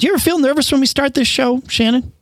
Do you ever feel nervous when we start this show, Shannon?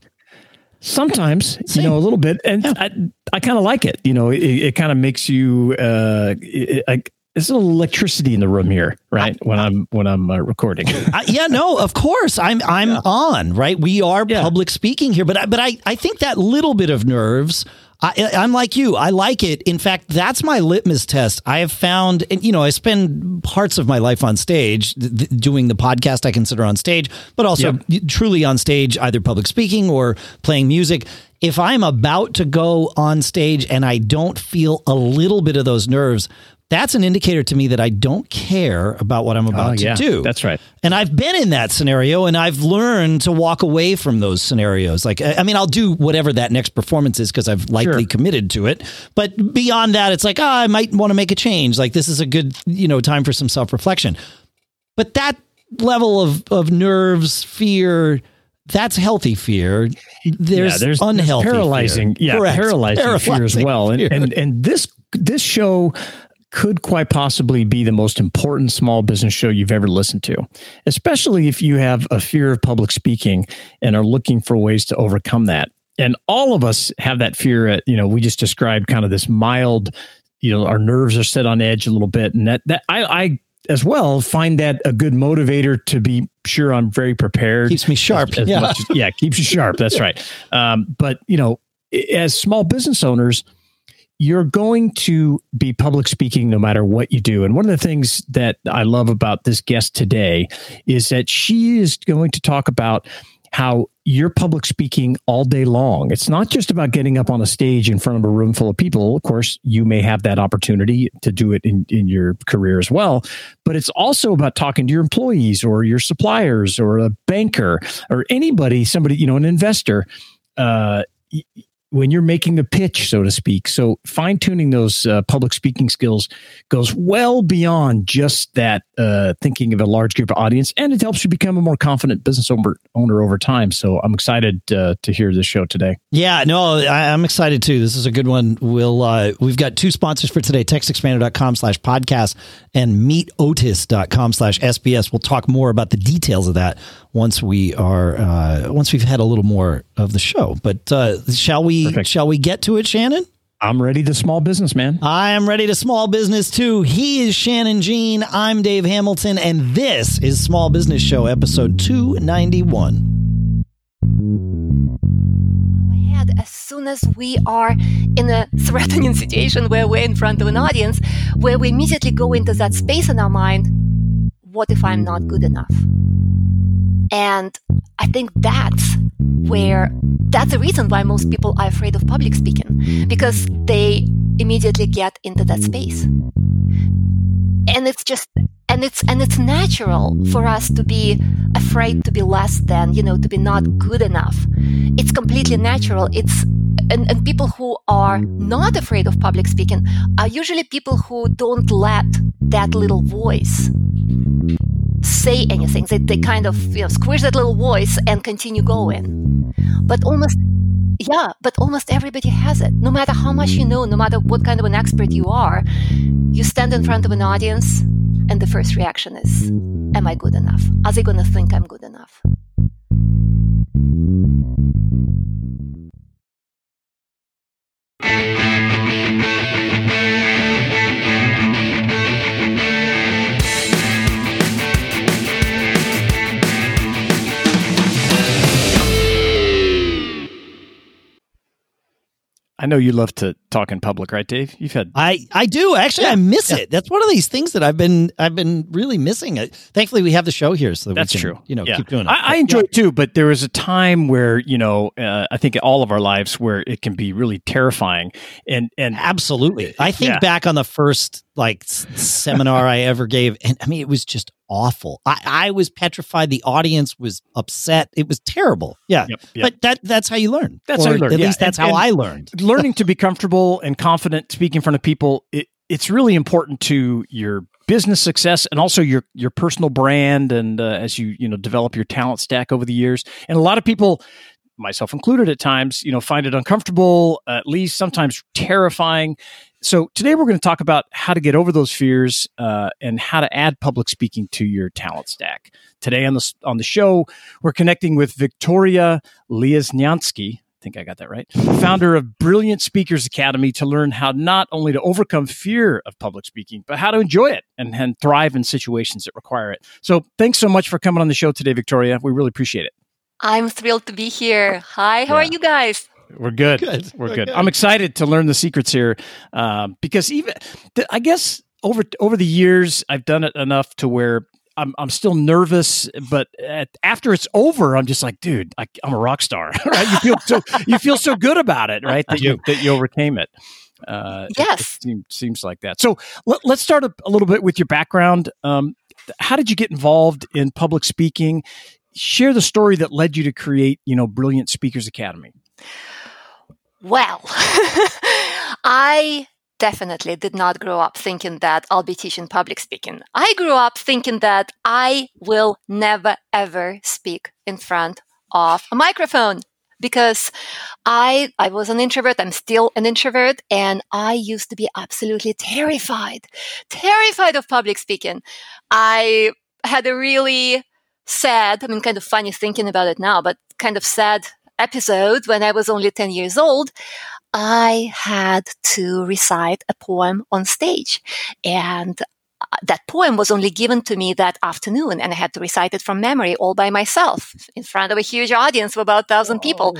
Sometimes, Same. you know, a little bit, and yeah. I, I kind of like it. You know, it, it kind of makes you. Uh, it, I, there's a little electricity in the room here, right? I, when I'm when I'm uh, recording. yeah, no, of course I'm I'm yeah. on, right? We are yeah. public speaking here, but I, but I I think that little bit of nerves I, am like you. I like it. In fact, that's my litmus test. I have found, and you know, I spend parts of my life on stage th- doing the podcast I consider on stage, but also yep. truly on stage, either public speaking or playing music. If I'm about to go on stage and I don't feel a little bit of those nerves, that's an indicator to me that I don't care about what I'm oh, about oh, to do. That's right. And I've been in that scenario and I've learned to walk away from those scenarios. Like, I mean, I'll do whatever that next performance is because I've likely sure. committed to it. But beyond that, it's like, oh, I might want to make a change. Like, this is a good, you know, time for some self reflection. But that level of, of nerves, fear, that's healthy fear. There's, yeah, there's unhealthy, there's paralyzing, fear. yeah, paralyzing, paralyzing, fear as well. And, and and this this show could quite possibly be the most important small business show you've ever listened to, especially if you have a fear of public speaking and are looking for ways to overcome that. And all of us have that fear at, you know, we just described kind of this mild, you know, our nerves are set on edge a little bit. And that, that I, I as well find that a good motivator to be sure I'm very prepared. Keeps me sharp. As, as yeah. Yeah, keeps you sharp. That's right. Um, but, you know, as small business owners, you're going to be public speaking no matter what you do. And one of the things that I love about this guest today is that she is going to talk about how you're public speaking all day long. It's not just about getting up on a stage in front of a room full of people. Of course, you may have that opportunity to do it in, in your career as well, but it's also about talking to your employees or your suppliers or a banker or anybody, somebody, you know, an investor. Uh, when you're making the pitch, so to speak. So fine tuning those uh, public speaking skills goes well beyond just that uh, thinking of a large group of audience, and it helps you become a more confident business owner, owner over time. So I'm excited uh, to hear this show today. Yeah, no, I, am excited too. This is a good one. We'll uh, we've got two sponsors for today: TextExpander.com slash podcast and MeetOtis.com slash SBS. We'll talk more about the details of that once we are uh, once we've had a little more of the show. But uh, shall we Perfect. shall we get to it, Shannon? I'm ready to small business, man. I am ready to small business too. He is Shannon Jean. I'm Dave Hamilton, and this is Small Business Show episode 291 as soon as we are in a threatening situation where we're in front of an audience, where we immediately go into that space in our mind what if I'm not good enough? And I think that's where that's the reason why most people are afraid of public speaking because they immediately get into that space. And it's just and it's and it's natural for us to be afraid to be less than, you know, to be not good enough. It's completely natural. It's and, and people who are not afraid of public speaking are usually people who don't let that little voice say anything. They, they kind of you know, squish that little voice and continue going. But almost, yeah, but almost everybody has it. No matter how much you know, no matter what kind of an expert you are, you stand in front of an audience and the first reaction is, Am I good enough? Are they going to think I'm good enough? I know you love to talk in public, right, Dave? You've had I I do actually. Yeah, I miss yeah. it. That's one of these things that I've been I've been really missing. It. Thankfully, we have the show here, so that that's can, true. You know, yeah. keep doing it. I, I enjoy it too, but there was a time where you know uh, I think all of our lives where it can be really terrifying, and and absolutely. I think back on the first like seminar I ever gave, and I mean it was just awful. I, I was petrified. The audience was upset. It was terrible. Yeah. Yep, yep. But that that's how you learn. That's or how you learn. At yeah. least that's and, how and I learned. learning to be comfortable and confident speaking in front of people, it, it's really important to your business success and also your your personal brand and uh, as you you know develop your talent stack over the years. And a lot of people myself included at times, you know, find it uncomfortable, at least sometimes terrifying. So today we're going to talk about how to get over those fears uh, and how to add public speaking to your talent stack. Today on the on the show, we're connecting with Victoria Lioznyansky. I think I got that right. Founder of Brilliant Speakers Academy to learn how not only to overcome fear of public speaking, but how to enjoy it and, and thrive in situations that require it. So thanks so much for coming on the show today, Victoria. We really appreciate it. I'm thrilled to be here. Hi, how yeah. are you guys? We're good. good. We're, We're good. good. I'm excited to learn the secrets here um, because even I guess over over the years I've done it enough to where I'm I'm still nervous, but at, after it's over, I'm just like, dude, I, am a rock star. Right? You feel so you feel so good about it, right? That you that you overcame it. Uh, yes, it, it seems, seems, like that. So let, us start a, a, little bit with your background. Um, how did you get involved in public speaking? Share the story that led you to create, you know, Brilliant Speakers Academy. Well, I definitely did not grow up thinking that I'll be teaching public speaking. I grew up thinking that I will never ever speak in front of a microphone because I I was an introvert. I'm still an introvert, and I used to be absolutely terrified, terrified of public speaking. I had a really sad, I mean, kind of funny thinking about it now, but kind of sad episode when I was only 10 years old. I had to recite a poem on stage. And uh, that poem was only given to me that afternoon, and I had to recite it from memory all by myself in front of a huge audience of about a thousand people.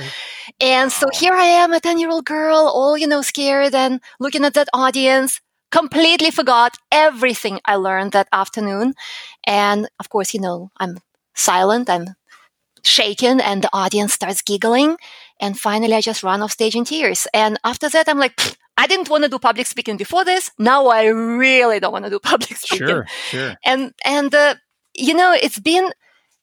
And so here I am, a 10 year old girl, all, you know, scared and looking at that audience, completely forgot everything I learned that afternoon. And of course, you know, I'm silent, I'm shaken, and the audience starts giggling. And finally, I just run off stage in tears. And after that, I'm like, I didn't want to do public speaking before this. Now I really don't want to do public speaking. Sure, sure. And and uh, you know, it's been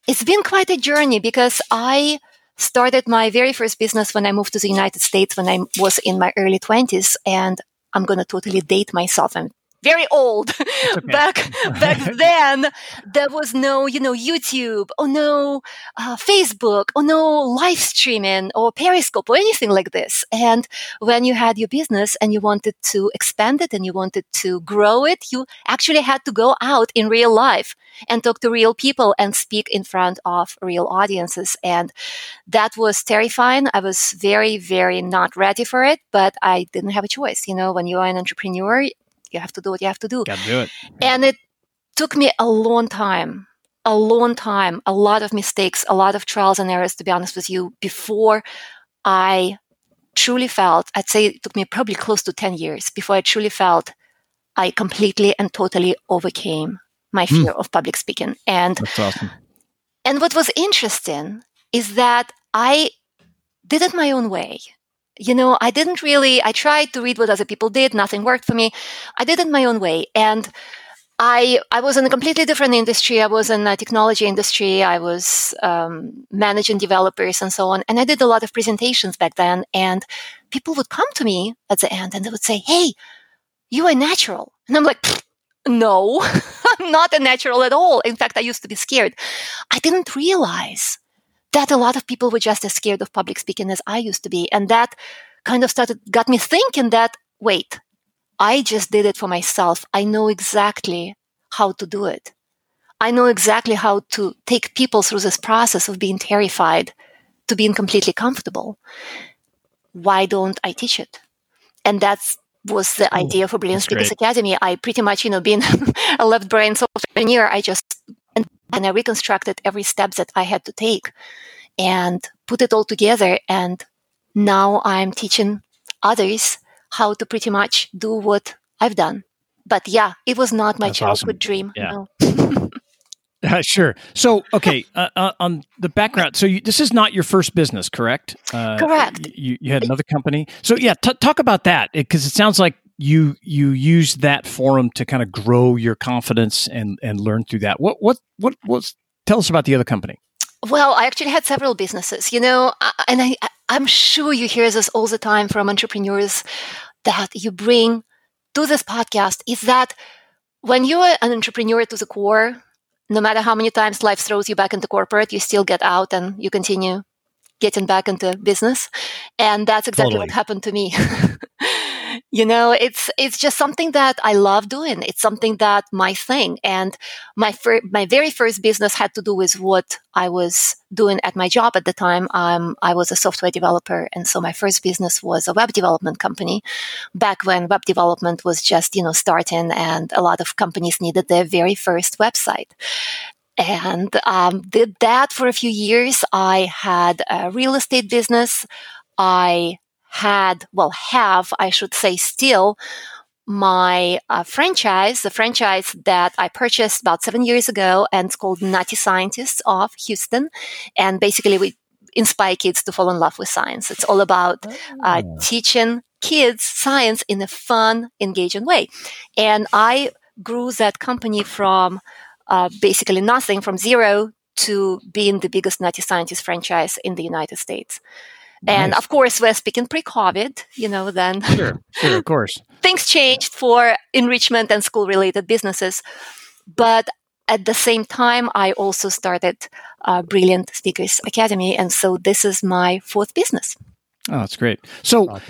it's been quite a journey because I started my very first business when I moved to the United States when I was in my early 20s and I'm going to totally date myself. I'm very old. Okay. back back then, there was no, you know, YouTube or no uh, Facebook or no live streaming or Periscope or anything like this. And when you had your business and you wanted to expand it and you wanted to grow it, you actually had to go out in real life and talk to real people and speak in front of real audiences. And that was terrifying. I was very, very not ready for it, but I didn't have a choice. You know, when you are an entrepreneur, you have to do what you have to do. Gotta do it. And it took me a long time, a long time, a lot of mistakes, a lot of trials and errors, to be honest with you, before I truly felt, I'd say it took me probably close to 10 years before I truly felt I completely and totally overcame my hmm. fear mm. of public speaking. And awesome. And what was interesting is that I did it my own way you know, I didn't really, I tried to read what other people did. Nothing worked for me. I did it my own way. And I, I was in a completely different industry. I was in the technology industry. I was um, managing developers and so on. And I did a lot of presentations back then. And people would come to me at the end and they would say, Hey, you are natural. And I'm like, no, I'm not a natural at all. In fact, I used to be scared. I didn't realize that a lot of people were just as scared of public speaking as I used to be. And that kind of started, got me thinking that, wait, I just did it for myself. I know exactly how to do it. I know exactly how to take people through this process of being terrified to being completely comfortable. Why don't I teach it? And that's was the idea for Brilliant Speakers. Academy. I pretty much, you know, being a left brain software engineer, I just and I reconstructed every step that I had to take and put it all together. And now I'm teaching others how to pretty much do what I've done. But yeah, it was not my That's childhood awesome. dream. Yeah. No. Uh, sure. So, okay, uh, uh, on the background, so you, this is not your first business, correct? Uh, correct. You, you had another company. So, yeah, t- talk about that because it sounds like you you use that forum to kind of grow your confidence and and learn through that. What what what was? Tell us about the other company. Well, I actually had several businesses, you know, and I I'm sure you hear this all the time from entrepreneurs that you bring to this podcast is that when you are an entrepreneur to the core, no matter how many times life throws you back into corporate, you still get out and you continue getting back into business. And that's exactly totally. what happened to me. you know, it's it's just something that I love doing. It's something that my thing. And my fir- my very first business had to do with what I was doing at my job at the time. Um, I was a software developer, and so my first business was a web development company. Back when web development was just you know starting, and a lot of companies needed their very first website and um, did that for a few years. I had a real estate business. I had, well, have, I should say, still my uh, franchise, the franchise that I purchased about seven years ago, and it's called Nutty Scientists of Houston. And basically, we inspire kids to fall in love with science. It's all about uh, oh. teaching kids science in a fun, engaging way. And I grew that company from uh, basically nothing, from zero to being the biggest Nutty Scientist franchise in the United States. Nice. And of course, we're speaking pre-COVID, you know, then sure, sure, of course, things changed for enrichment and school-related businesses. But at the same time, I also started uh, Brilliant Speakers Academy, and so this is my fourth business. Oh, that's great. So, awesome.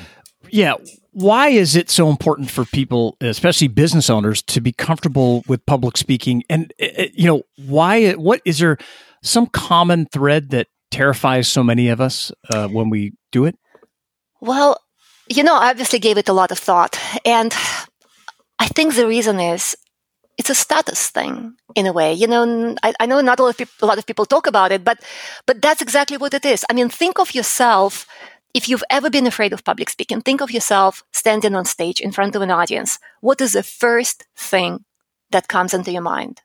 yeah, why is it so important for people, especially business owners, to be comfortable with public speaking? And eh, eh, you know, why? What is there some common thread that terrifies so many of us uh, when we do it? Well, you know, I obviously gave it a lot of thought. And I think the reason is it's a status thing in a way. You know, I, I know not a lot, a lot of people talk about it, but, but that's exactly what it is. I mean, think of yourself. If you've ever been afraid of public speaking, think of yourself standing on stage in front of an audience. What is the first thing that comes into your mind?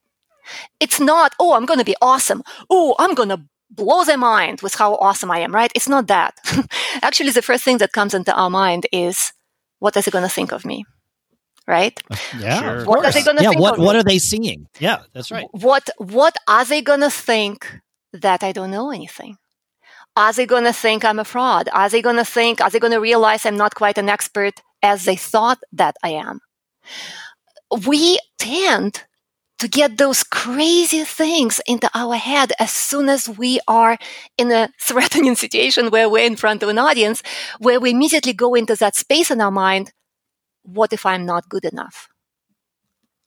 It's not, oh, I'm going to be awesome. Oh, I'm going to blow their mind with how awesome I am, right? It's not that. Actually, the first thing that comes into our mind is, what are they going to think of me? Right? Uh, yeah. Sure. What are they going to yeah, think what, what me? are they seeing? Yeah, that's right. What, what are they going to think that I don't know anything? Are they going to think I'm a fraud? Are they going to think, are they going to realize I'm not quite an expert as they thought that I am? We tend to get those crazy things into our head as soon as we are in a threatening situation where we're in front of an audience, where we immediately go into that space in our mind. What if I'm not good enough?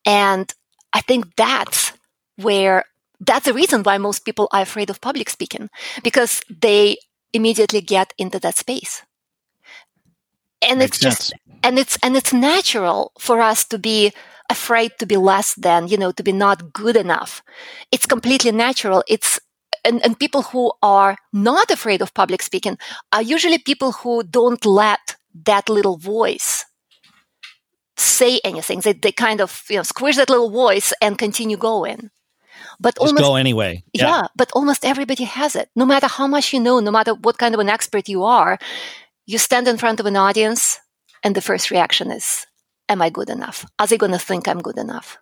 And I think that's where that's the reason why most people are afraid of public speaking because they immediately get into that space. And Makes it's sense. just and it's and it's natural for us to be afraid to be less than, you know, to be not good enough. It's completely natural. It's and, and people who are not afraid of public speaking are usually people who don't let that little voice say anything. They, they kind of you know squish that little voice and continue going. But Just almost go anyway. Yeah. yeah, but almost everybody has it. No matter how much you know, no matter what kind of an expert you are, you stand in front of an audience, and the first reaction is, am I good enough? Are they going to think I'm good enough?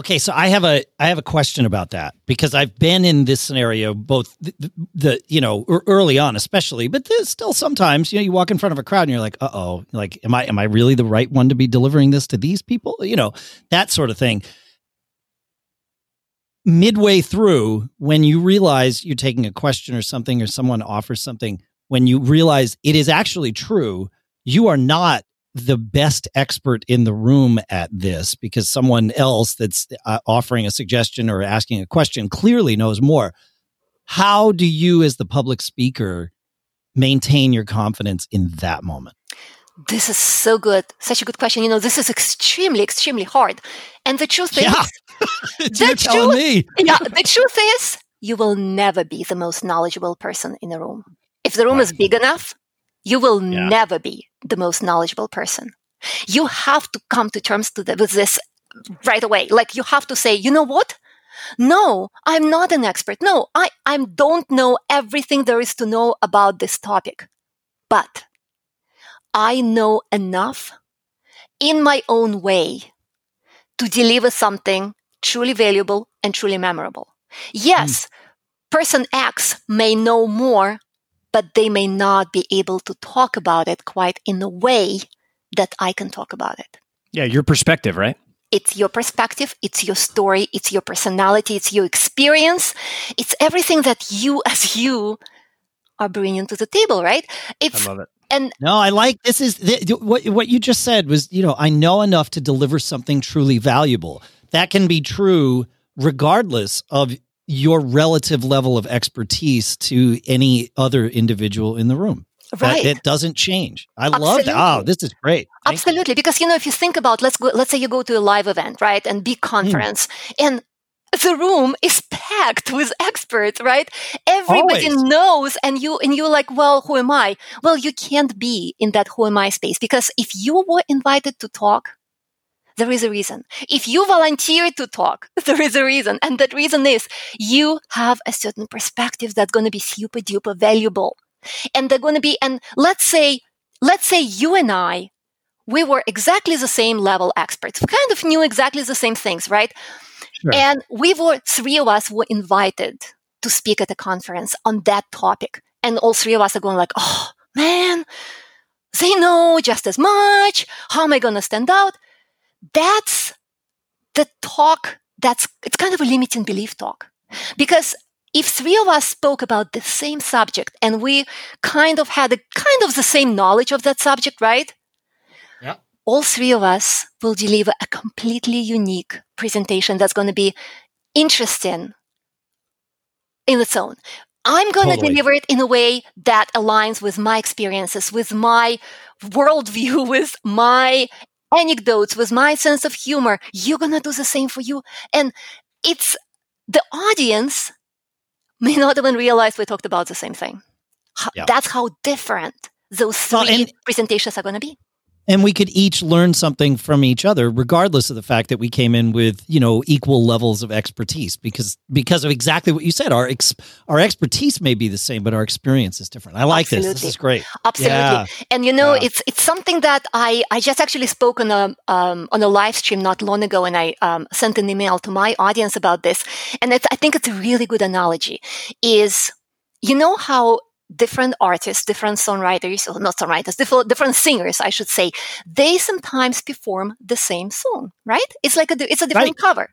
Okay, so I have a I have a question about that because I've been in this scenario both the, the you know early on especially, but there's still sometimes you know you walk in front of a crowd and you're like, uh oh, like am I am I really the right one to be delivering this to these people? You know that sort of thing. Midway through, when you realize you're taking a question or something, or someone offers something, when you realize it is actually true, you are not the best expert in the room at this because someone else that's uh, offering a suggestion or asking a question clearly knows more. How do you, as the public speaker, maintain your confidence in that moment? This is so good. Such a good question. You know, this is extremely, extremely hard. And the truth yeah. is, the truth, me. yeah, the truth is, you will never be the most knowledgeable person in the room. If the room right. is big enough, you will yeah. never be the most knowledgeable person. You have to come to terms to the, with this right away. Like you have to say, you know what? No, I'm not an expert. No, I, I don't know everything there is to know about this topic. But I know enough in my own way to deliver something truly valuable and truly memorable. Yes, mm. person X may know more but they may not be able to talk about it quite in the way that I can talk about it. Yeah, your perspective, right? It's your perspective, it's your story, it's your personality, it's your experience, it's everything that you as you are bringing to the table, right? It's, I love it. And no, I like this is the, what what you just said was you know I know enough to deliver something truly valuable. That can be true regardless of your relative level of expertise to any other individual in the room. Right. That, it doesn't change. I Absolutely. love that. Oh, this is great. Thank Absolutely. You. Because, you know, if you think about, let's go, let's say you go to a live event, right? And big hmm. conference mm. and the room is packed with experts, right? Everybody Always. knows and you, and you're like, well, who am I? Well, you can't be in that who am I space because if you were invited to talk, there is a reason. If you volunteer to talk, there is a reason. And that reason is you have a certain perspective that's going to be super duper valuable. And they're going to be, and let's say, let's say you and I, we were exactly the same level experts. We kind of knew exactly the same things, right? Sure. And we were, three of us were invited to speak at a conference on that topic. And all three of us are going like, oh man, they know just as much. How am I going to stand out? That's the talk that's, it's kind of a limiting belief talk. Because if three of us spoke about the same subject and we kind of had a kind of the same knowledge of that subject, right? Yeah. All three of us will deliver a completely unique presentation that's going to be interesting in its own. I'm going totally. to deliver it in a way that aligns with my experiences, with my worldview, with my anecdotes, with my sense of humor. You're going to do the same for you. And it's the audience may not even realize we talked about the same thing. Yeah. That's how different those three well, and, presentations are going to be and we could each learn something from each other regardless of the fact that we came in with you know equal levels of expertise because because of exactly what you said our ex, our expertise may be the same but our experience is different i like absolutely. this this is great absolutely yeah. and you know yeah. it's it's something that i i just actually spoke on a um, on a live stream not long ago and i um, sent an email to my audience about this and i think it's a really good analogy is you know how different artists, different songwriters, or not songwriters, different, different singers, I should say, they sometimes perform the same song, right? It's like a, it's a different right. cover.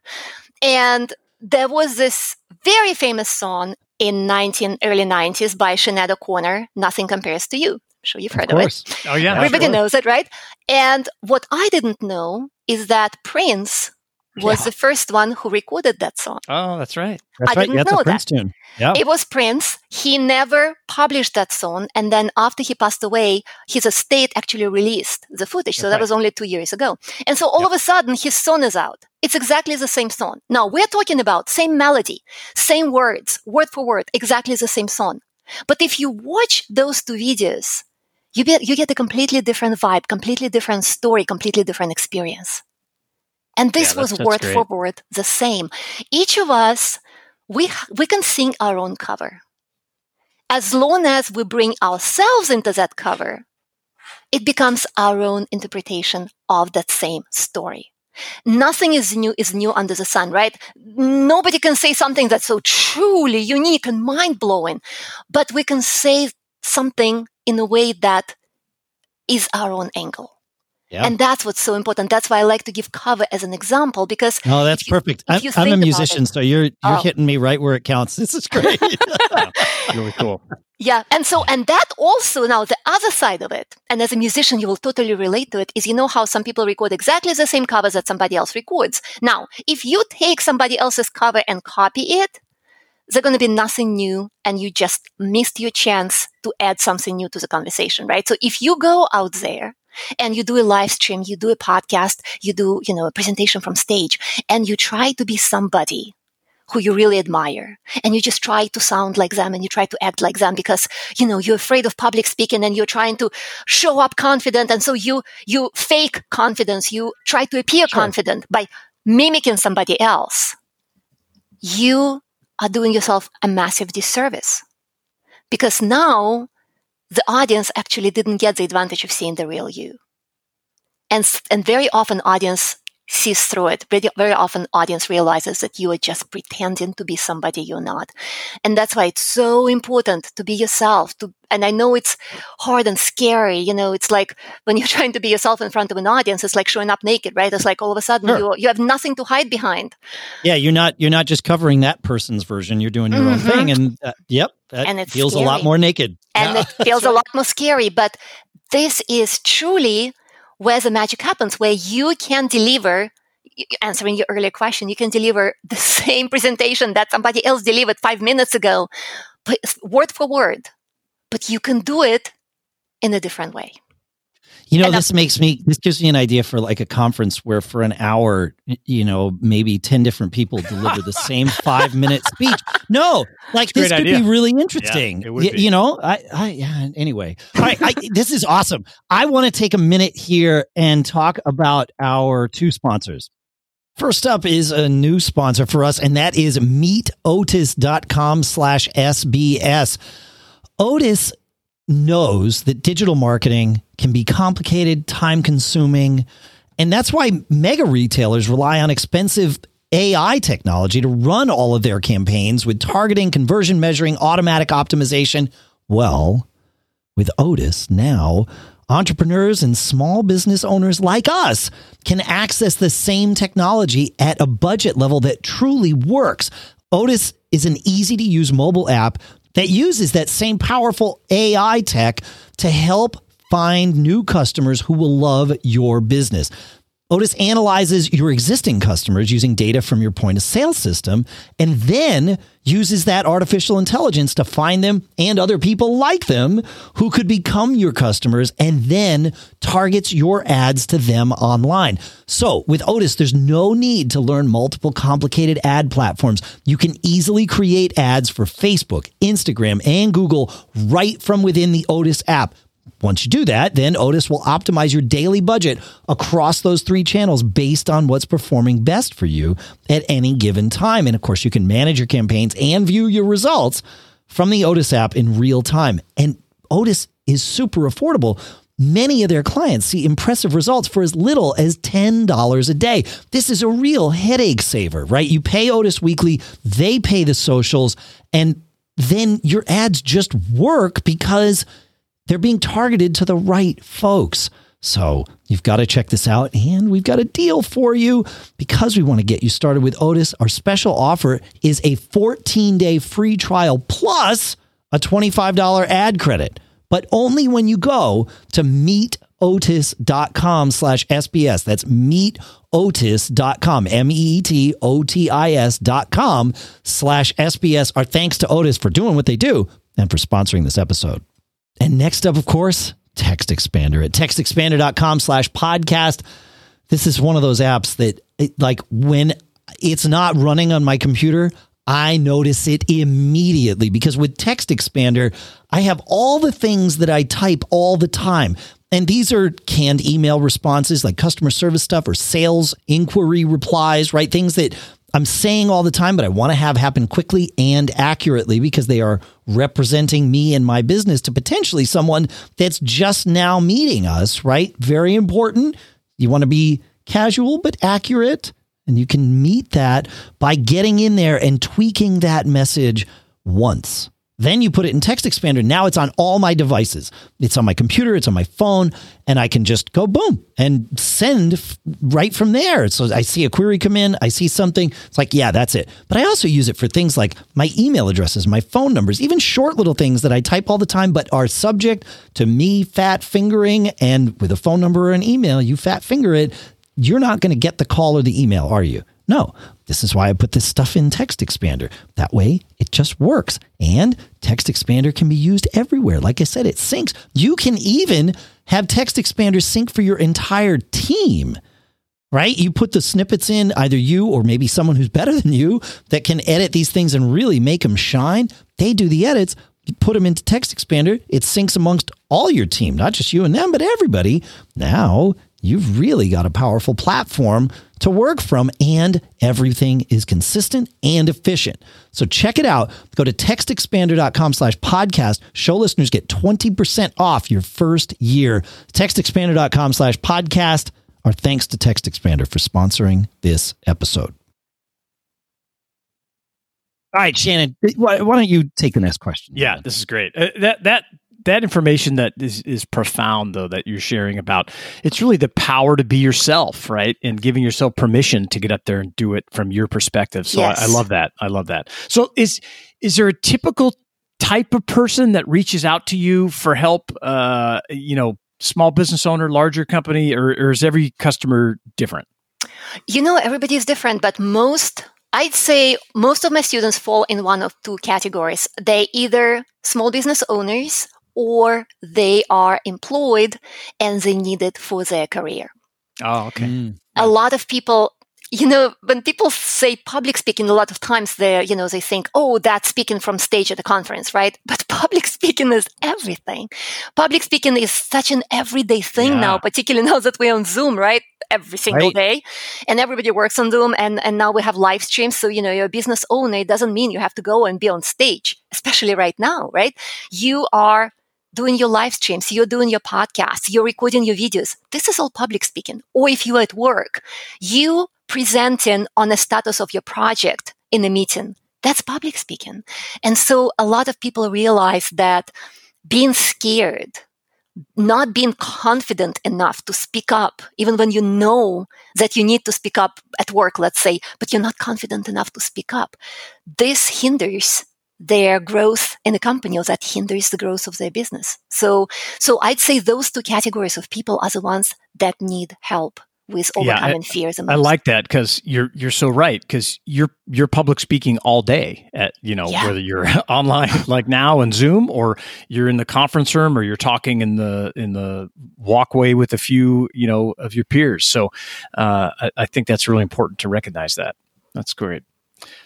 And there was this very famous song in 19, early 90s by Sinead O'Connor, Nothing Compares to You. I'm sure you've heard of, of it. Oh, yeah. Everybody sure. knows it, right? And what I didn't know is that Prince was yeah. the first one who recorded that song. Oh, that's right. That's I right. didn't yeah, know that. Tune. Yeah. It was Prince. He never published that song. And then after he passed away, his estate actually released the footage. So that was only two years ago. And so all of a sudden, his song is out. It's exactly the same song. Now we're talking about same melody, same words, word for word, exactly the same song. But if you watch those two videos, you get, you get a completely different vibe, completely different story, completely different experience. And this yeah, was word for word the same. Each of us, we, we can sing our own cover. As long as we bring ourselves into that cover, it becomes our own interpretation of that same story. Nothing is new is new under the sun, right? Nobody can say something that's so truly unique and mind blowing, but we can say something in a way that is our own angle. Yeah. And that's what's so important. That's why I like to give cover as an example because Oh, that's you, perfect. I'm, I'm a musician, it, so you're you're oh. hitting me right where it counts. This is great. really cool. Yeah. And so and that also now the other side of it, and as a musician you will totally relate to it, is you know how some people record exactly the same covers that somebody else records. Now, if you take somebody else's cover and copy it, there's going to be nothing new and you just missed your chance to add something new to the conversation, right? So if you go out there and you do a live stream, you do a podcast, you do, you know, a presentation from stage and you try to be somebody who you really admire. And you just try to sound like them and you try to act like them because you know you're afraid of public speaking and you're trying to show up confident. And so you you fake confidence. You try to appear sure. confident by mimicking somebody else. You are doing yourself a massive disservice. Because now the audience actually didn't get the advantage of seeing the real you. And, and very often audience sees through it. Very, very often audience realizes that you are just pretending to be somebody you're not. And that's why it's so important to be yourself to and I know it's hard and scary. You know, it's like when you're trying to be yourself in front of an audience, it's like showing up naked, right? It's like all of a sudden sure. you you have nothing to hide behind. Yeah, you're not you're not just covering that person's version. You're doing your mm-hmm. own thing, and uh, yep, that and it feels scary. a lot more naked, and it feels a lot more scary. But this is truly where the magic happens, where you can deliver answering your earlier question, you can deliver the same presentation that somebody else delivered five minutes ago, word for word, but you can do it in a different way. You know, this makes me, this gives me an idea for like a conference where for an hour, you know, maybe 10 different people deliver the same five minute speech. No, like this could idea. be really interesting. Yeah, y- you know, I, I, yeah, anyway. All right. I, this is awesome. I want to take a minute here and talk about our two sponsors. First up is a new sponsor for us, and that is meetotis.com slash SBS. Otis knows that digital marketing can be complicated, time consuming, and that's why mega retailers rely on expensive AI technology to run all of their campaigns with targeting, conversion measuring, automatic optimization. Well, with Otis now, entrepreneurs and small business owners like us can access the same technology at a budget level that truly works. Otis is an easy to use mobile app that uses that same powerful AI tech to help find new customers who will love your business. Otis analyzes your existing customers using data from your point of sale system and then uses that artificial intelligence to find them and other people like them who could become your customers and then targets your ads to them online. So with Otis, there's no need to learn multiple complicated ad platforms. You can easily create ads for Facebook, Instagram, and Google right from within the Otis app. Once you do that, then Otis will optimize your daily budget across those three channels based on what's performing best for you at any given time. And of course, you can manage your campaigns and view your results from the Otis app in real time. And Otis is super affordable. Many of their clients see impressive results for as little as $10 a day. This is a real headache saver, right? You pay Otis weekly, they pay the socials, and then your ads just work because they're being targeted to the right folks. So you've got to check this out. And we've got a deal for you because we want to get you started with Otis. Our special offer is a 14 day free trial plus a $25 ad credit, but only when you go to meetotis.com slash SBS. That's meetotis.com, M E E T O T I S dot com slash SBS. Our thanks to Otis for doing what they do and for sponsoring this episode. And next up, of course, Text Expander at textexpander.com slash podcast. This is one of those apps that, it, like, when it's not running on my computer, I notice it immediately because with Text Expander, I have all the things that I type all the time. And these are canned email responses like customer service stuff or sales inquiry replies, right? Things that I'm saying all the time, but I want to have happen quickly and accurately because they are representing me and my business to potentially someone that's just now meeting us, right? Very important. You want to be casual but accurate. And you can meet that by getting in there and tweaking that message once. Then you put it in Text Expander. Now it's on all my devices. It's on my computer, it's on my phone, and I can just go boom and send f- right from there. So I see a query come in, I see something. It's like, yeah, that's it. But I also use it for things like my email addresses, my phone numbers, even short little things that I type all the time, but are subject to me fat fingering. And with a phone number or an email, you fat finger it. You're not going to get the call or the email, are you? No, this is why I put this stuff in Text Expander. That way it just works. And Text Expander can be used everywhere. Like I said, it syncs. You can even have Text Expander sync for your entire team right? You put the snippets in, either you or maybe someone who's better than you that can edit these things and really make them shine. They do the edits, you put them into Text Expander, it syncs amongst all your team, not just you and them, but everybody. Now you've really got a powerful platform to work from and everything is consistent and efficient. So check it out. Go to textexpander.com slash podcast. Show listeners get 20% off your first year. Textexpander.com slash podcast. Our thanks to Text Expander for sponsoring this episode. All right, Shannon, why, don't you take the next question? Yeah, this is great. Uh, that that that information that is is profound though that you're sharing about it's really the power to be yourself right? And giving yourself permission to get up there and do it from your perspective. So yes. I, I, love that. I love that. So is is there a typical type of person that reaches out to you for help uh you know small business owner larger company or, or is every customer different? You know everybody is different but most I'd say most of my students fall in one of two categories. They either small business owners or they are employed and they need it for their career. Oh, okay. Mm. A lot of people, you know, when people say public speaking, a lot of times they, you know, they think, oh, that's speaking from stage at a conference, right? But public speaking is everything. Public speaking is such an everyday thing yeah. now, particularly now that we're on Zoom, right? Every single right. day, and everybody works on Zoom, and and now we have live streams. So you know, you're a business owner. It doesn't mean you have to go and be on stage, especially right now, right? You are doing your live streams, you're doing your podcasts, you're recording your videos. This is all public speaking. Or if you're at work, you presenting on the status of your project in a meeting. That's public speaking. And so a lot of people realize that being scared, not being confident enough to speak up, even when you know that you need to speak up at work, let's say, but you're not confident enough to speak up. This hinders their growth in the company or that hinders the growth of their business. So, so I'd say those two categories of people are the ones that need help with overcoming yeah, fears. I like that because you're you're so right because you're you're public speaking all day at you know yeah. whether you're online like now and Zoom or you're in the conference room or you're talking in the in the walkway with a few you know of your peers. So uh, I, I think that's really important to recognize that. That's great.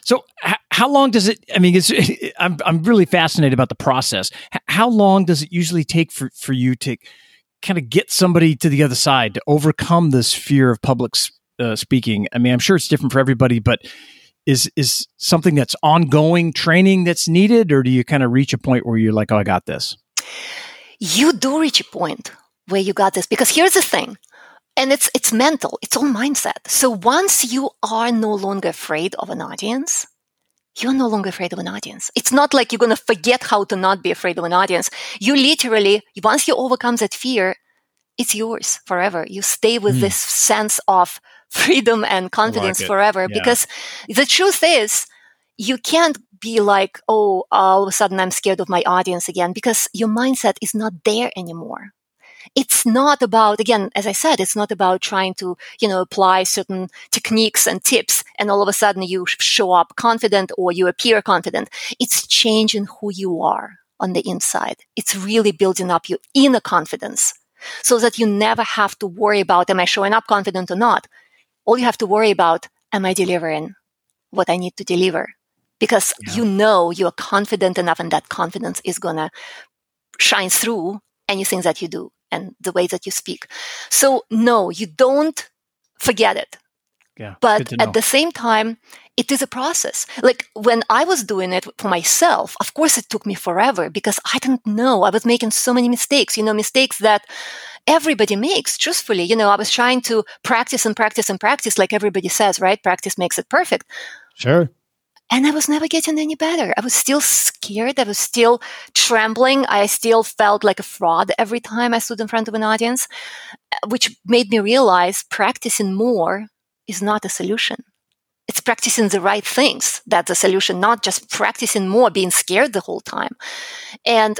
So, h- how long does it? I mean, I'm I'm really fascinated about the process. How long does it usually take for for you to kind of get somebody to the other side to overcome this fear of public uh, speaking? I mean, I'm sure it's different for everybody, but is is something that's ongoing training that's needed, or do you kind of reach a point where you're like, oh, I got this? You do reach a point where you got this because here's the thing and it's it's mental it's all mindset so once you are no longer afraid of an audience you're no longer afraid of an audience. It's not like you're going to forget how to not be afraid of an audience. You literally once you overcome that fear it's yours forever. You stay with mm. this sense of freedom and confidence like forever yeah. because the truth is you can't be like oh all of a sudden i'm scared of my audience again because your mindset is not there anymore it's not about, again, as I said, it's not about trying to, you know, apply certain techniques and tips and all of a sudden you show up confident or you appear confident. It's changing who you are on the inside. It's really building up your inner confidence so that you never have to worry about, am I showing up confident or not? All you have to worry about, am I delivering what I need to deliver? Because yeah. you know you're confident enough and that confidence is going to shine through anything that you do and the way that you speak. So no, you don't forget it. Yeah, but at the same time, it is a process. Like when I was doing it for myself, of course it took me forever because I didn't know. I was making so many mistakes, you know, mistakes that everybody makes, truthfully. You know, I was trying to practice and practice and practice, like everybody says, right? Practice makes it perfect. Sure. And I was never getting any better. I was still scared. I was still trembling. I still felt like a fraud every time I stood in front of an audience, which made me realize practicing more is not a solution. It's practicing the right things that's the solution, not just practicing more, being scared the whole time. And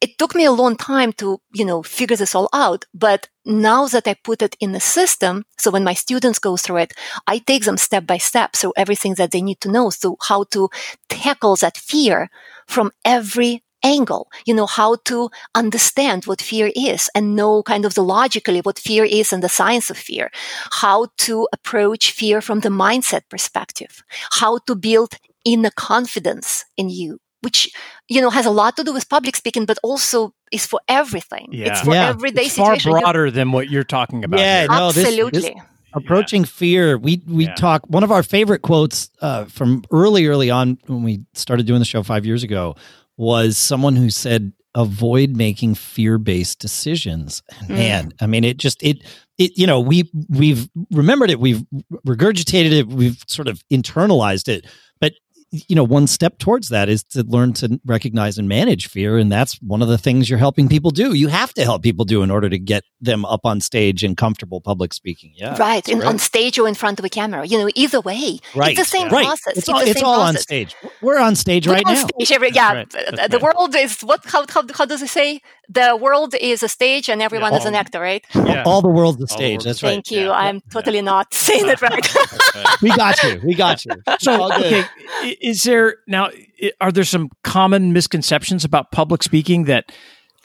it took me a long time to, you know, figure this all out. But now that I put it in the system, so when my students go through it, I take them step by step. So everything that they need to know. So how to tackle that fear from every angle, you know, how to understand what fear is and know kind of the logically what fear is and the science of fear, how to approach fear from the mindset perspective, how to build inner confidence in you which you know has a lot to do with public speaking, but also is for everything. Yeah. It's for yeah. everyday it's far broader than what you're talking about. Yeah, here. no, absolutely. This, this approaching yeah. fear. We we yeah. talk. One of our favorite quotes uh, from early early on when we started doing the show five years ago was someone who said, avoid making fear-based decisions. And mm. man, I mean, it just it it you know we we've remembered it, we've regurgitated it, we've sort of internalized it, but you know one step towards that is to learn to recognize and manage fear and that's one of the things you're helping people do. You have to help people do in order to get them up on stage and comfortable public speaking. Yeah right in, on stage or in front of a camera you know either way. Right it's the same right. process. It's, it's all, it's all on stage. We're on stage we're right on now. stage every, yeah right. the, the world is what how, how, how does it say? The world is a stage and everyone yeah. is an actor right? yeah. all the world's a stage that's right. Thank you. Yeah. i'm totally not saying it right. We got you. We got you. So okay is there now are there some common misconceptions about public speaking that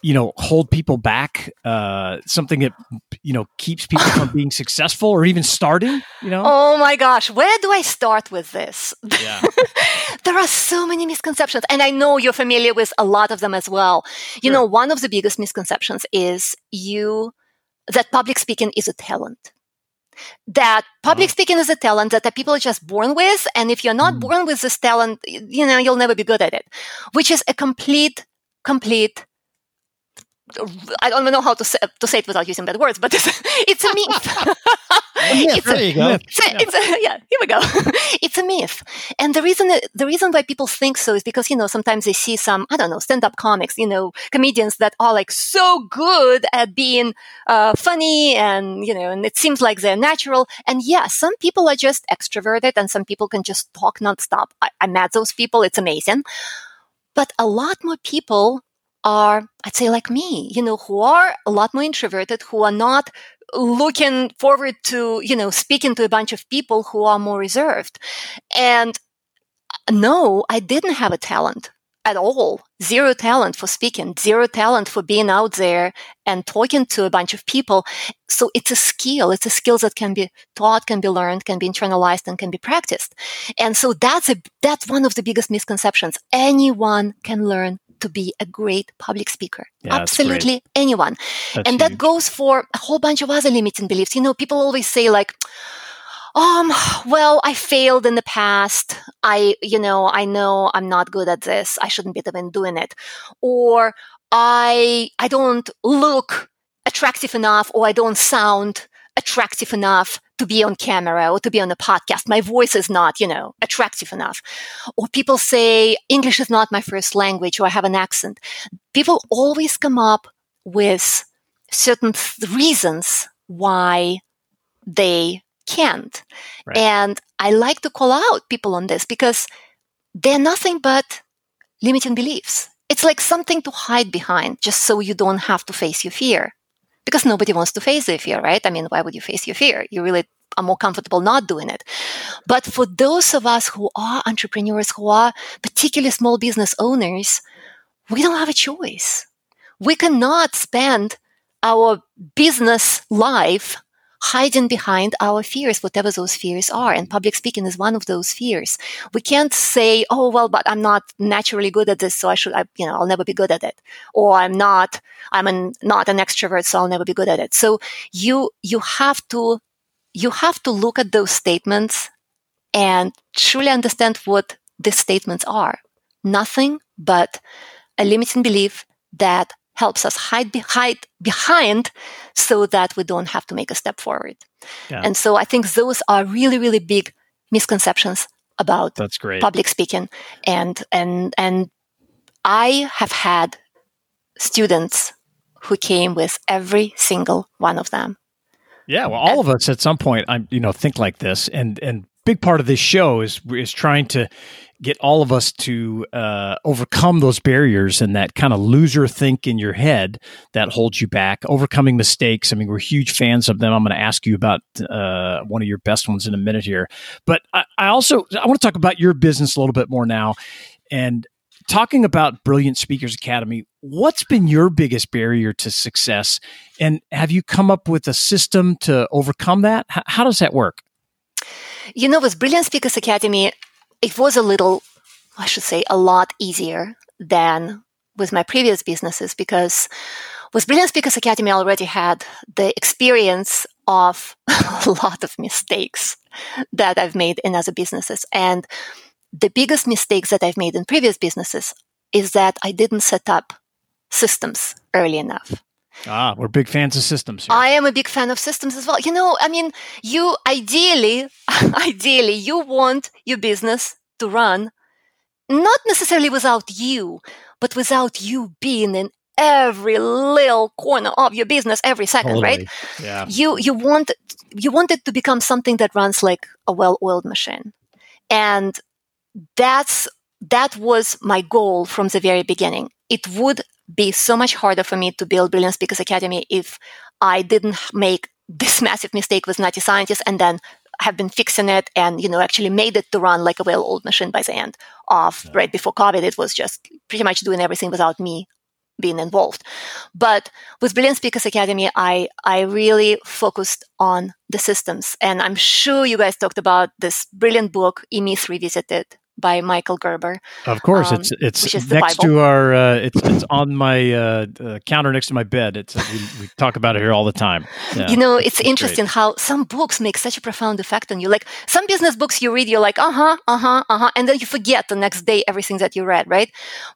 you know hold people back? Uh, something that you know keeps people from being successful or even starting? You know? Oh my gosh, where do I start with this? Yeah. there are so many misconceptions, and I know you're familiar with a lot of them as well. You sure. know, one of the biggest misconceptions is you that public speaking is a talent that public uh-huh. speaking is a talent that people are just born with. And if you're not mm. born with this talent, you know, you'll never be good at it, which is a complete, complete I don't know how to say, to say it without using bad words, but it's, it's a myth. it's there a, you go. It's a, it's a, yeah, here we go. it's a myth, and the reason the reason why people think so is because you know sometimes they see some I don't know stand up comics, you know, comedians that are like so good at being uh, funny, and you know, and it seems like they're natural. And yeah, some people are just extroverted, and some people can just talk nonstop. I, I met those people; it's amazing. But a lot more people are, I'd say like me, you know, who are a lot more introverted, who are not looking forward to, you know, speaking to a bunch of people who are more reserved. And uh, no, I didn't have a talent at all. Zero talent for speaking, zero talent for being out there and talking to a bunch of people. So it's a skill. It's a skill that can be taught, can be learned, can be internalized, and can be practiced. And so that's a, that's one of the biggest misconceptions. Anyone can learn to be a great public speaker. Yeah, Absolutely anyone. That's and huge. that goes for a whole bunch of other limiting beliefs. You know, people always say like, um, well, I failed in the past. I, you know, I know I'm not good at this. I shouldn't be even doing it. Or I, I don't look attractive enough or I don't sound attractive enough to be on camera or to be on a podcast. My voice is not, you know, attractive enough. Or people say English is not my first language or I have an accent. People always come up with certain th- reasons why they can't. Right. And I like to call out people on this because they're nothing but limiting beliefs. It's like something to hide behind just so you don't have to face your fear because nobody wants to face their fear, right? I mean, why would you face your fear? You really are more comfortable not doing it. But for those of us who are entrepreneurs, who are particularly small business owners, we don't have a choice. We cannot spend our business life hiding behind our fears, whatever those fears are. And public speaking is one of those fears. We can't say, oh, well, but I'm not naturally good at this, so I should, I, you know, I'll never be good at it. Or I'm not, I'm an, not an extrovert, so I'll never be good at it. So you, you have to, you have to look at those statements and truly understand what these statements are. Nothing but a limiting belief that helps us hide, be- hide behind so that we don't have to make a step forward. Yeah. And so I think those are really, really big misconceptions about That's great. public speaking. And, and, and I have had students who came with every single one of them. Yeah, well, all of us at some point, I'm you know think like this, and and big part of this show is is trying to get all of us to uh, overcome those barriers and that kind of loser think in your head that holds you back. Overcoming mistakes. I mean, we're huge fans of them. I'm going to ask you about uh, one of your best ones in a minute here, but I, I also I want to talk about your business a little bit more now, and talking about Brilliant Speakers Academy. What's been your biggest barrier to success, and have you come up with a system to overcome that? H- how does that work? You know, with Brilliant Speakers Academy, it was a little, I should say, a lot easier than with my previous businesses because with Brilliant Speakers Academy, I already had the experience of a lot of mistakes that I've made in other businesses. And the biggest mistakes that I've made in previous businesses is that I didn't set up systems early enough. Ah, we're big fans of systems. Here. I am a big fan of systems as well. You know, I mean, you ideally, ideally, you want your business to run not necessarily without you, but without you being in every little corner of your business every second, totally. right? Yeah. You you want you want it to become something that runs like a well-oiled machine. And that's that was my goal from the very beginning. It would be so much harder for me to build Brilliant Speakers Academy if I didn't make this massive mistake with Nutty Scientist and then have been fixing it and you know actually made it to run like a well-oiled machine by the end of yeah. right before COVID. It was just pretty much doing everything without me being involved. But with Brilliant Speakers Academy, I I really focused on the systems, and I'm sure you guys talked about this brilliant book, E-Myth Revisited, by Michael Gerber. Of course, um, it's it's next to our uh, it's it's on my uh, uh, counter next to my bed. It's uh, we, we, talk about it here all the time. Yeah, you know, it's, it's interesting great. how some books make such a profound effect on you. Like some business books you read, you're like, uh huh, uh huh, uh huh, and then you forget the next day everything that you read, right?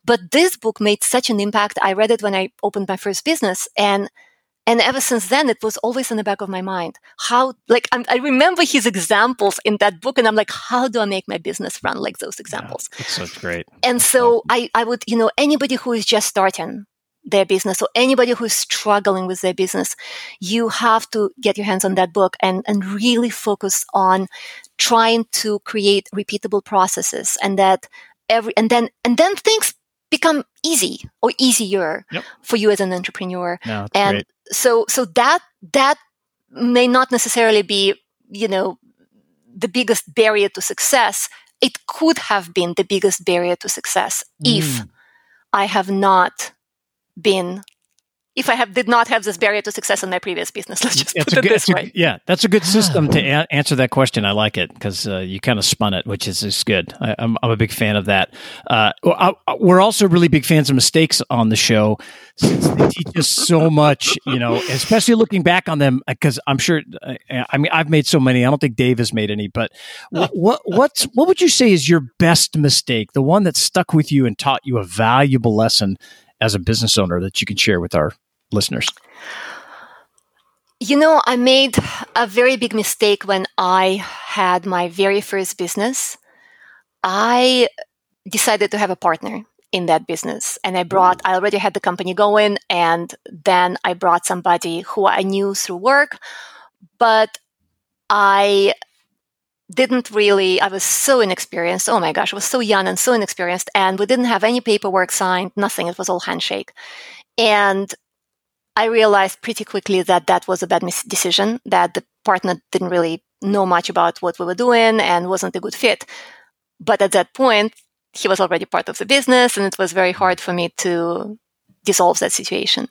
But this book made such an impact. I read it when I opened my first business, and and ever since then it was always in the back of my mind how like I'm, i remember his examples in that book and i'm like how do i make my business run like those examples yeah, that's great and so. I, I would you know anybody who is just starting their business or anybody who's struggling with their business you have to get your hands on that book and and really focus on trying to create repeatable processes and that every and then and then things become easy or easier yep. for you as an entrepreneur. No, and great. So so that that may not necessarily be, you know, the biggest barrier to success. It could have been the biggest barrier to success mm. if I have not been if I have did not have this barrier to success in my previous business. Let's just put it good, this way. A, yeah, that's a good system to a- answer that question. I like it because uh, you kind of spun it, which is, is good. I, am I'm, I'm a big fan of that. Uh, I, we're also really big fans of mistakes on the show since they teach us so much. You know, especially looking back on them because I'm sure. Uh, I mean, I've made so many. I don't think Dave has made any, but what what's what would you say is your best mistake? The one that stuck with you and taught you a valuable lesson as a business owner that you can share with our listeners? You know, I made a very big mistake when I had my very first business. I decided to have a partner in that business and I brought I already had the company going and then I brought somebody who I knew through work but I didn't really I was so inexperienced oh my gosh I was so young and so inexperienced and we didn't have any paperwork signed nothing it was all handshake and I realized pretty quickly that that was a bad mis- decision, that the partner didn't really know much about what we were doing and wasn't a good fit. But at that point, he was already part of the business, and it was very hard for me to dissolve that situation.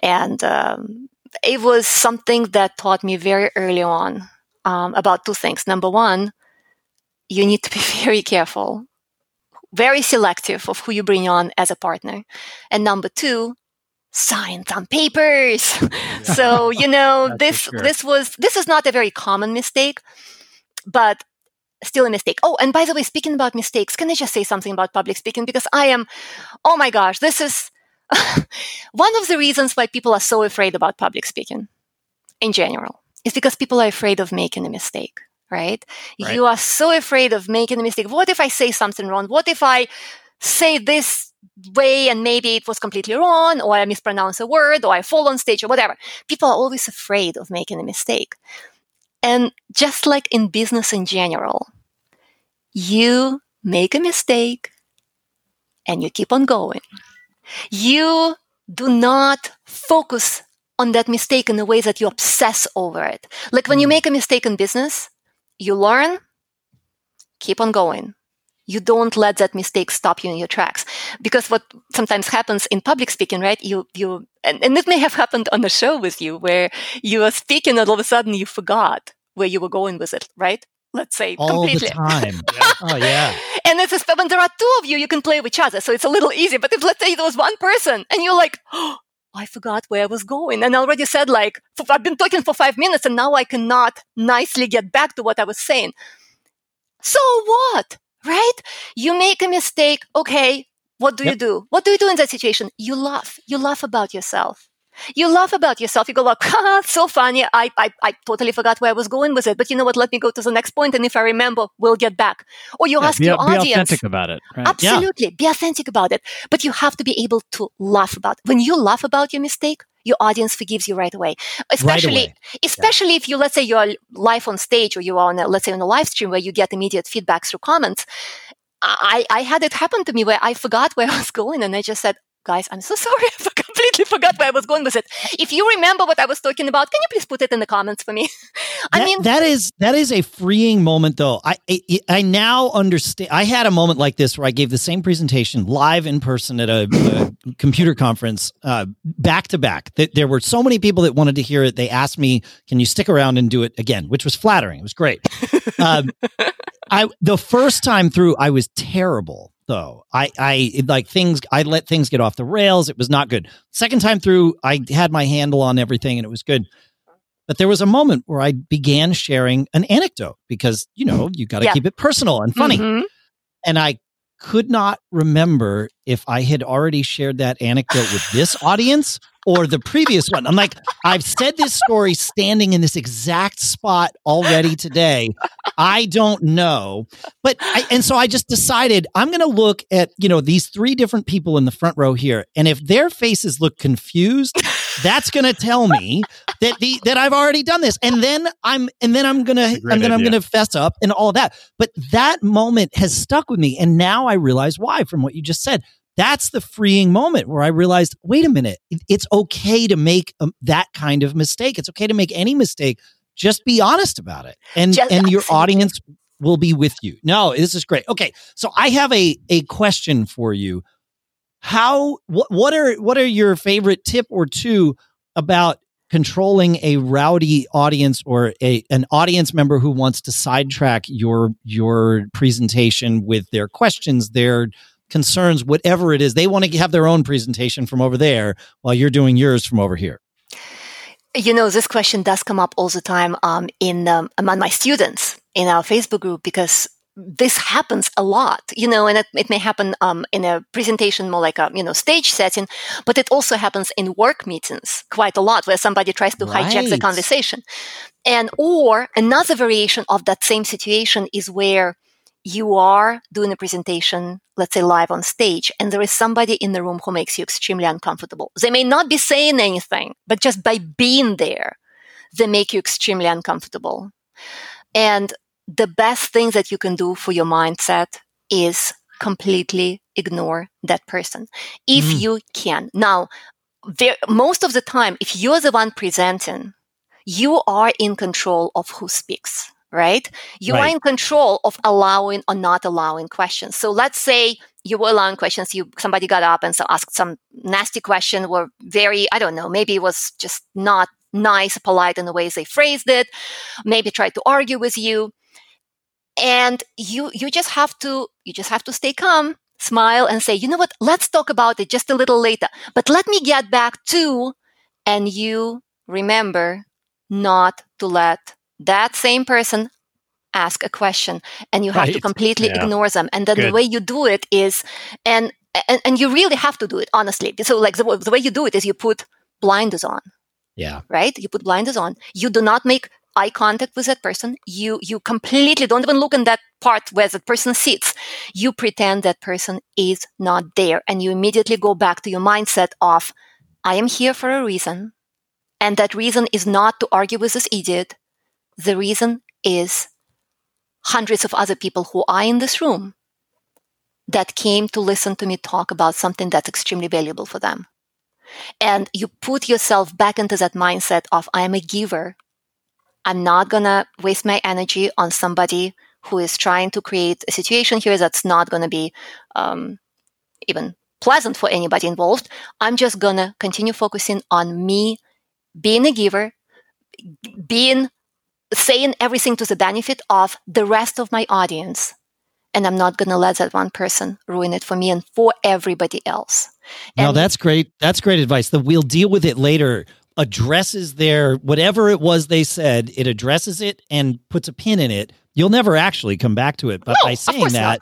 And um, it was something that taught me very early on um, about two things. Number one, you need to be very careful, very selective of who you bring on as a partner. And number two, sign on papers. so, you know, this sure. this was this is not a very common mistake, but still a mistake. Oh, and by the way, speaking about mistakes, can I just say something about public speaking? Because I am, oh my gosh, this is one of the reasons why people are so afraid about public speaking in general. Is because people are afraid of making a mistake, right? right? You are so afraid of making a mistake. What if I say something wrong? What if I say this way and maybe it was completely wrong or I mispronounce a word or I fall on stage or whatever. People are always afraid of making a mistake. And just like in business in general, you make a mistake and you keep on going. You do not focus on that mistake in a way that you obsess over it. Like when you hmm. make a mistake in business, you learn, keep on going you don't let that mistake stop you in your tracks because what sometimes happens in public speaking right you you and, and it may have happened on a show with you where you were speaking and all of a sudden you forgot where you were going with it right let's say all completely. the time yeah. oh yeah and it's a, when there are two of you you can play with each other so it's a little easier but if let's say there was one person and you're like oh, I forgot where I was going. And I already said, like, I've been talking for five minutes and now I cannot nicely get back to what I was saying. So what? Right? You make a mistake. Okay. what do yep. you do? What do you do in that situation? You laugh. You laugh about yourself. You laugh about yourself. You go like, "Ha, so funny. I, I, I totally forgot where I was going with it. But you know what? Let me go to the next point, and if I remember, we'll get back. Or you yeah, ask be, your audience. Be authentic about it. Right? Absolutely, yeah. be authentic about it. But you have to be able to laugh about. It. When you laugh about your mistake, your audience forgives you right away. Especially, right away. especially yeah. if you, let's say, you're live on stage or you're on, a, let's say, on a live stream where you get immediate feedback through comments. I, I had it happen to me where I forgot where I was going and I just said, guys, I'm so sorry. I completely forgot where I was going with it. If you remember what I was talking about, can you please put it in the comments for me? I that, mean, that is that is a freeing moment, though. I, I, I now understand. I had a moment like this where I gave the same presentation live in person at a, a computer conference, uh, back to back. There were so many people that wanted to hear it. They asked me, "Can you stick around and do it again?" Which was flattering. It was great. Um, I the first time through, I was terrible though. I, I like things, I let things get off the rails. It was not good. Second time through, I had my handle on everything and it was good. But there was a moment where I began sharing an anecdote because, you know, you got to yeah. keep it personal and funny. Mm-hmm. And I could not remember if I had already shared that anecdote with this audience or the previous one. I'm like, I've said this story standing in this exact spot already today. I don't know. But, I, and so I just decided I'm going to look at, you know, these three different people in the front row here. And if their faces look confused, that's going to tell me that the, that I've already done this. And then I'm, and then I'm going to, and then I'm going to fess up and all that. But that moment has stuck with me. And now I realize why from what you just said that's the freeing moment where I realized, wait a minute, it's okay to make um, that kind of mistake. It's okay to make any mistake. Just be honest about it, and Just, and your audience will be with you. No, this is great. Okay, so I have a a question for you. How what what are what are your favorite tip or two about controlling a rowdy audience or a an audience member who wants to sidetrack your your presentation with their questions, their concerns, whatever it is. They want to have their own presentation from over there while you're doing yours from over here. You know, this question does come up all the time um, in um, among my students in our Facebook group because this happens a lot, you know, and it, it may happen um, in a presentation more like a you know stage setting, but it also happens in work meetings quite a lot where somebody tries to right. hijack the conversation, and or another variation of that same situation is where you are doing a presentation, let's say live on stage, and there is somebody in the room who makes you extremely uncomfortable. They may not be saying anything, but just by being there, they make you extremely uncomfortable. And the best thing that you can do for your mindset is completely ignore that person if mm. you can. Now, there, most of the time, if you're the one presenting, you are in control of who speaks right? You right. are in control of allowing or not allowing questions. So let's say you were allowing questions. You somebody got up and so asked some nasty question, were very I don't know, maybe it was just not nice, polite in the ways they phrased it. Maybe tried to argue with you, and you you just have to you just have to stay calm, smile, and say, you know what? Let's talk about it just a little later. But let me get back to, and you remember not to let that same person ask a question and you have right. to completely yeah. ignore them. And then Good. the way you do it is and, and and you really have to do it honestly. So like the, the way you do it is you put blinders on. Yeah. Right? You put blinders on. You do not make eye contact with that person. You you completely don't even look in that part where that person sits. You pretend that person is not there and you immediately go back to your mindset of i am here for a reason and that reason is not to argue with this idiot the reason is hundreds of other people who are in this room that came to listen to me talk about something that's extremely valuable for them. And you put yourself back into that mindset of, I am a giver. I'm not going to waste my energy on somebody who is trying to create a situation here that's not going to be um, even pleasant for anybody involved. I'm just going to continue focusing on me being a giver, being saying everything to the benefit of the rest of my audience. And I'm not going to let that one person ruin it for me and for everybody else. And no, that's great. That's great advice. The we'll deal with it later addresses their whatever it was they said, it addresses it and puts a pin in it. You'll never actually come back to it. But no, by saying that,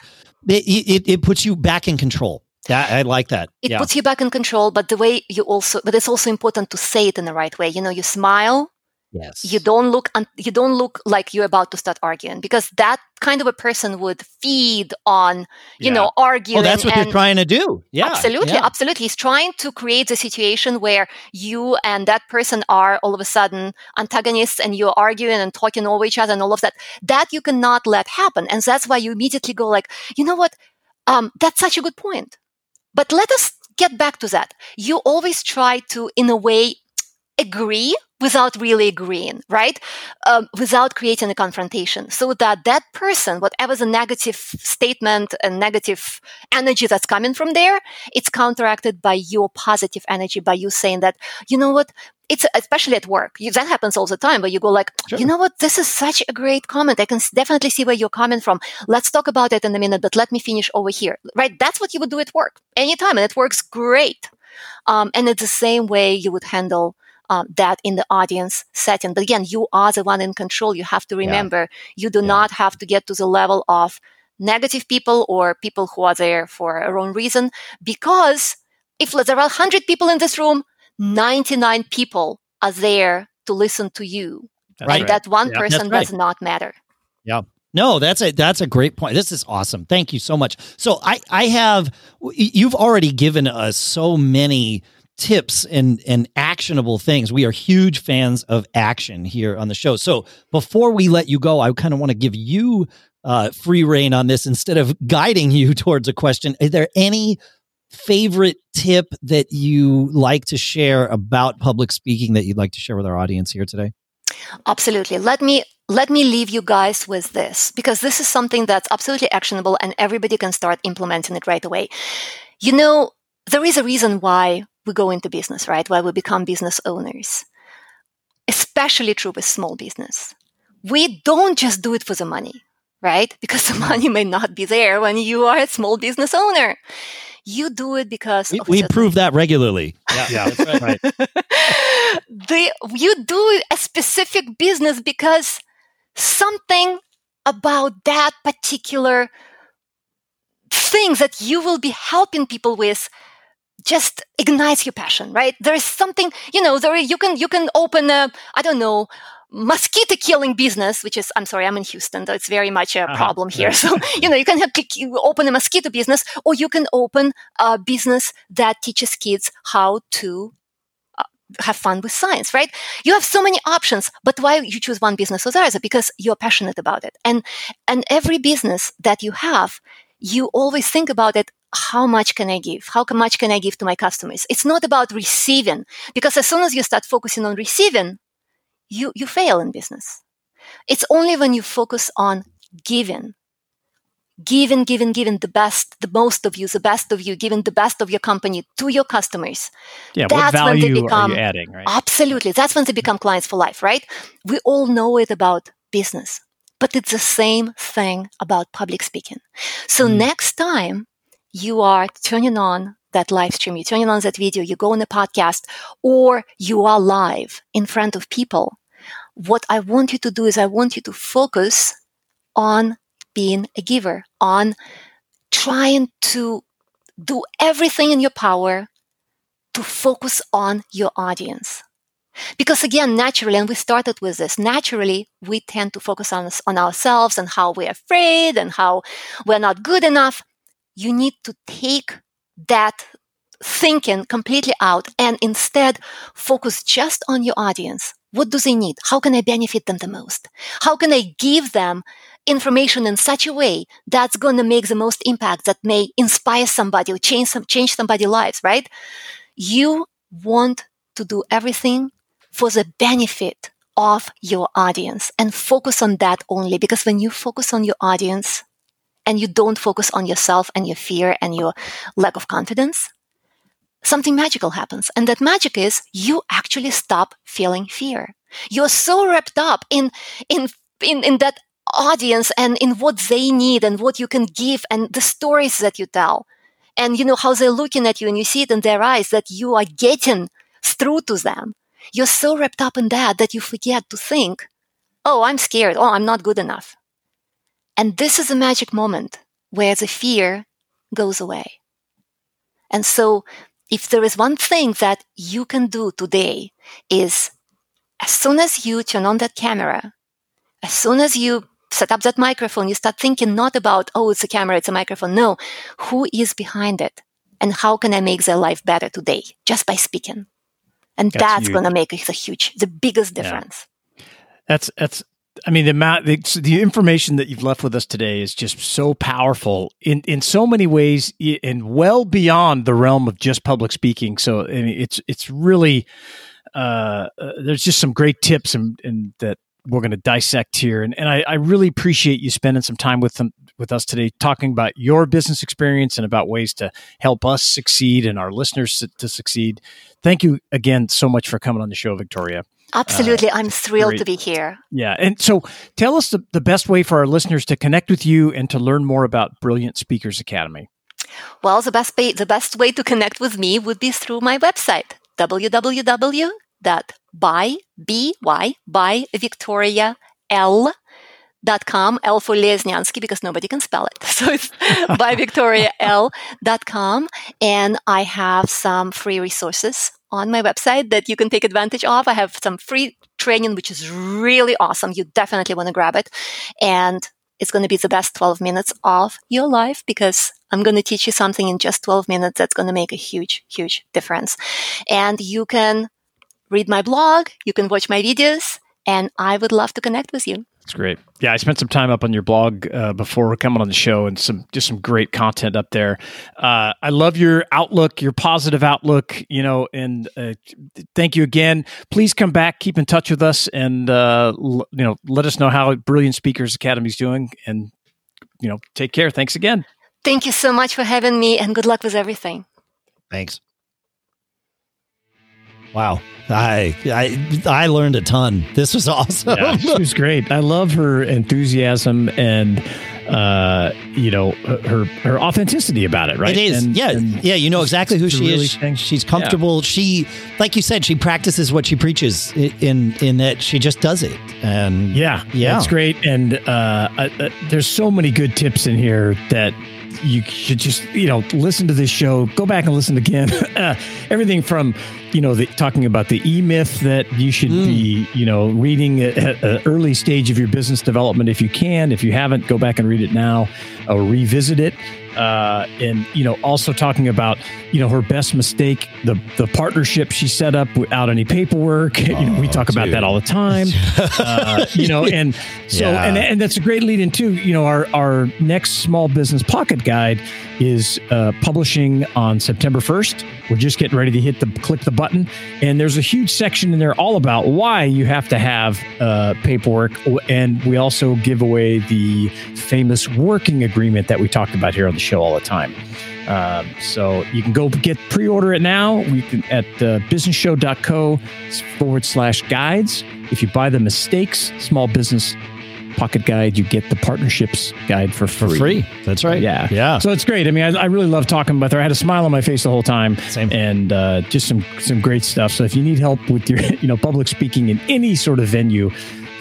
it, it, it puts you back in control Yeah, I like that. It yeah. puts you back in control, but the way you also, but it's also important to say it in the right way. You know, you smile. Yes. You don't look, you don't look like you're about to start arguing because that kind of a person would feed on, you yeah. know, arguing. Oh, that's what and, they're trying to do. Yeah. Absolutely. Yeah. Absolutely. He's trying to create a situation where you and that person are all of a sudden antagonists and you're arguing and talking over each other and all of that. That you cannot let happen. And that's why you immediately go like, you know what? Um, that's such a good point but let us get back to that. You always try to, in a way, agree without really agreeing, right? Um, without creating a confrontation. So that that person, whatever the negative statement and negative energy that's coming from there, it's counteracted by your positive energy, by you saying that, you know what? It's especially at work. You, that happens all the time, but you go like, sure. you know what? This is such a great comment. I can definitely see where you're coming from. Let's talk about it in a minute, but let me finish over here, right? That's what you would do at work anytime. And it works great. Um, and it's the same way you would handle um, that in the audience setting. But again, you are the one in control. You have to remember yeah. you do yeah. not have to get to the level of negative people or people who are there for a wrong reason. Because if there are 100 people in this room, 99 people are there to listen to you. That's and right. that one yeah, person right. does not matter. Yeah. No, that's a that's a great point. This is awesome. Thank you so much. So I I have you've already given us so many tips and and actionable things. We are huge fans of action here on the show. So before we let you go, I kind of want to give you uh, free reign on this instead of guiding you towards a question. Is there any favorite tip that you like to share about public speaking that you'd like to share with our audience here today? Absolutely. Let me let me leave you guys with this because this is something that's absolutely actionable and everybody can start implementing it right away. You know, there is a reason why we go into business, right? Why we become business owners. Especially true with small business. We don't just do it for the money, right? Because the money may not be there when you are a small business owner. You do it because we, we prove that regularly. Yeah, yeah, that's right. the, you do a specific business because something about that particular thing that you will be helping people with just ignites your passion, right? There is something, you know, there you can you can open a I don't know mosquito killing business, which is, I'm sorry, I'm in Houston, so it's very much a uh-huh. problem here. So, you know, you can have, open a mosquito business or you can open a business that teaches kids how to uh, have fun with science, right? You have so many options, but why you choose one business or the other? Because you're passionate about it. And, and every business that you have, you always think about it how much can I give? How much can I give to my customers? It's not about receiving because as soon as you start focusing on receiving, you, you fail in business. It's only when you focus on giving, giving, giving, giving the best, the most of you, the best of you, giving the best of your company to your customers. Yeah, that's what value when they become, are you adding, right? Absolutely. That's when they become clients for life, right? We all know it about business, but it's the same thing about public speaking. So mm. next time you are turning on that live stream, you're turning on that video, you go on a podcast, or you are live in front of people, what I want you to do is I want you to focus on being a giver, on trying to do everything in your power to focus on your audience. Because again, naturally, and we started with this, naturally, we tend to focus on, on ourselves and how we're afraid and how we're not good enough. You need to take that thinking completely out and instead focus just on your audience. What do they need? How can I benefit them the most? How can I give them information in such a way that's going to make the most impact that may inspire somebody or change some, change somebody's lives, right? You want to do everything for the benefit of your audience and focus on that only because when you focus on your audience and you don't focus on yourself and your fear and your lack of confidence, something magical happens. And that magic is you actually stop feeling fear. You're so wrapped up in, in, in, in that audience and in what they need and what you can give and the stories that you tell. And you know how they're looking at you and you see it in their eyes that you are getting through to them. You're so wrapped up in that that you forget to think, oh, I'm scared. Oh, I'm not good enough. And this is a magic moment where the fear goes away And so if there is one thing that you can do today is as soon as you turn on that camera, as soon as you set up that microphone, you start thinking not about, oh, it's a camera, it's a microphone. No, who is behind it? And how can I make their life better today just by speaking? And that's, that's going to make a huge, the biggest difference. Yeah. That's, that's, I mean, the amount, the, the, information that you've left with us today is just so powerful in, in so many ways and well beyond the realm of just public speaking. So I mean, it's, it's really, uh, uh, there's just some great tips and, and that we're going to dissect here. And, and I, I, really appreciate you spending some time with them, with us today, talking about your business experience and about ways to help us succeed and our listeners to succeed. Thank you again so much for coming on the show, Victoria. Absolutely. Uh, I'm thrilled great. to be here. Yeah. And so tell us the, the best way for our listeners to connect with you and to learn more about Brilliant Speakers Academy. Well, the best, way, the best way to connect with me would be through my website, www.by, B-Y, by Victoria L dot com, L for because nobody can spell it. So it's by Victoria L dot com. And I have some free resources on my website that you can take advantage of. I have some free training, which is really awesome. You definitely want to grab it. And it's going to be the best 12 minutes of your life because I'm going to teach you something in just 12 minutes that's going to make a huge, huge difference. And you can read my blog, you can watch my videos, and I would love to connect with you. It's great. Yeah, I spent some time up on your blog uh, before coming on the show, and some just some great content up there. Uh, I love your outlook, your positive outlook. You know, and uh, thank you again. Please come back, keep in touch with us, and uh, l- you know, let us know how Brilliant Speakers Academy is doing. And you know, take care. Thanks again. Thank you so much for having me, and good luck with everything. Thanks. Wow. I I I learned a ton. This was awesome. Yeah, she was great. I love her enthusiasm and uh you know her her authenticity about it right it is and, yeah and yeah you know exactly who she really is thing. she's comfortable yeah. she like you said she practices what she preaches in in that she just does it and yeah yeah it's great and uh, uh, uh there's so many good tips in here that you should just you know listen to this show go back and listen again. Uh, everything from you know the, talking about the e-myth that you should mm. be you know reading at an early stage of your business development if you can. If you haven't go back and read it now or revisit it uh, and you know also talking about you know her best mistake the the partnership she set up without any paperwork. Oh, you know, we talk about that all the time. Uh, you know and so yeah. and, and that's a great lead into you know our our next small business pocket guide is uh, publishing on September 1st we're just getting ready to hit the click the button. And there's a huge section in there all about why you have to have uh, paperwork. And we also give away the famous working agreement that we talked about here on the show all the time. Um, so you can go get pre-order it now. We can at uh, businessshow.co forward slash guides. If you buy the mistakes small business pocket guide, you get the partnerships guide for free. For free. That's right. Yeah. Yeah. So it's great. I mean, I, I really love talking with her. I had a smile on my face the whole time. Same. And uh, just some some great stuff. So if you need help with your you know public speaking in any sort of venue,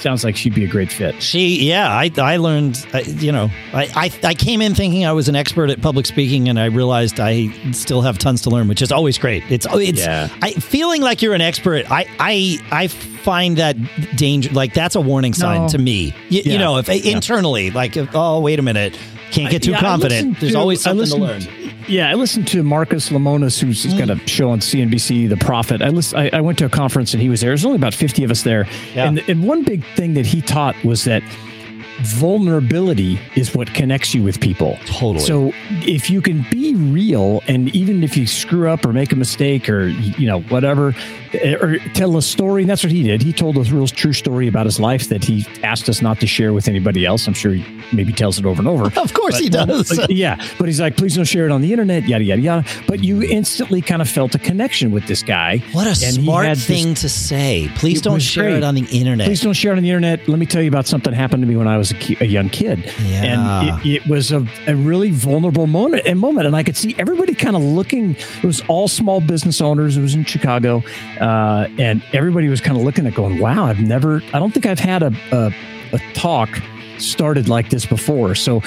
sounds like she'd be a great fit. She, yeah, I, I learned, uh, you know, I, I, I came in thinking I was an expert at public speaking, and I realized I still have tons to learn, which is always great. It's, oh, it's, yeah. I feeling like you're an expert. I, I, I find that danger, like that's a warning sign no. to me. Y- yeah. You know, if yeah. internally, like, if, oh, wait a minute, can't get too confident. There's to, always something to learn. Yeah, I listened to Marcus Lemonis, who's mm. got a show on CNBC, The Profit. I, listen, I, I, went to a conference and he was there. There's only about 50 of us there. Yeah. And, and one big thing that he taught was that vulnerability is what connects you with people. Totally. So if you can be real, and even if you screw up or make a mistake or you know whatever, or tell a story, and that's what he did. He told a real true story about his life that he asked us not to share with anybody else. I'm sure he maybe tells it over and over. Of course but, he does. Yeah, but he's like, please don't share it on the internet. Yada yada yada. But you instantly kind of felt a connection with this guy. What a smart thing this, to say. Please don't share great. it on the internet. Please don't share it on the internet. Let me tell you about something happened to me when I was a, ki- a young kid. Yeah. And it, it was a, a, really vulnerable moment and moment. And I could see everybody kind of looking. It was all small business owners. It was in Chicago. Uh, and everybody was kind of looking at going, wow, I've never, I don't think I've had a, a, a talk started like this before. So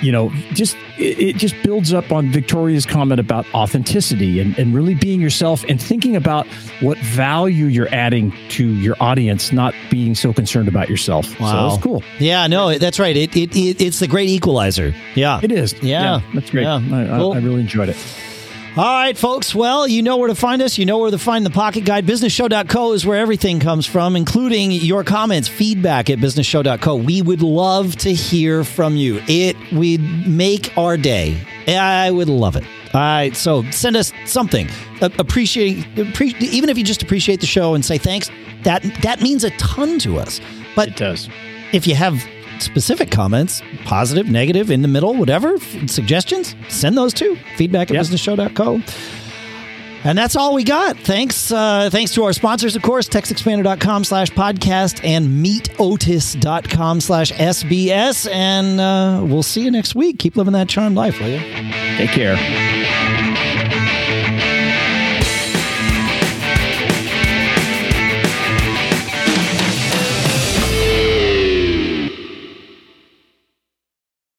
you know, just it, it, just builds up on Victoria's comment about authenticity and, and really being yourself and thinking about what value you're adding to your audience, not being so concerned about yourself. Wow. So that's cool. Yeah, no, that's right. It, it, it it's the great equalizer. Yeah. It is. Yeah. yeah that's great. Yeah. I, cool. I, I really enjoyed it. All right, folks. Well, you know where to find us. You know where to find the Pocket Guide. BusinessShow.co is where everything comes from, including your comments, feedback at BusinessShow.co. We would love to hear from you. It would make our day. I would love it. All right, so send us something. Appreciate, appreciate, even if you just appreciate the show and say thanks. That that means a ton to us. But it does. If you have specific comments, positive, negative, in the middle, whatever, suggestions, send those to feedback at yep. businessshow.co. And that's all we got. Thanks. Uh, thanks to our sponsors, of course, textexpander.com slash podcast and meetotis.com slash SBS. And uh, we'll see you next week. Keep living that charmed life, will you? Take care.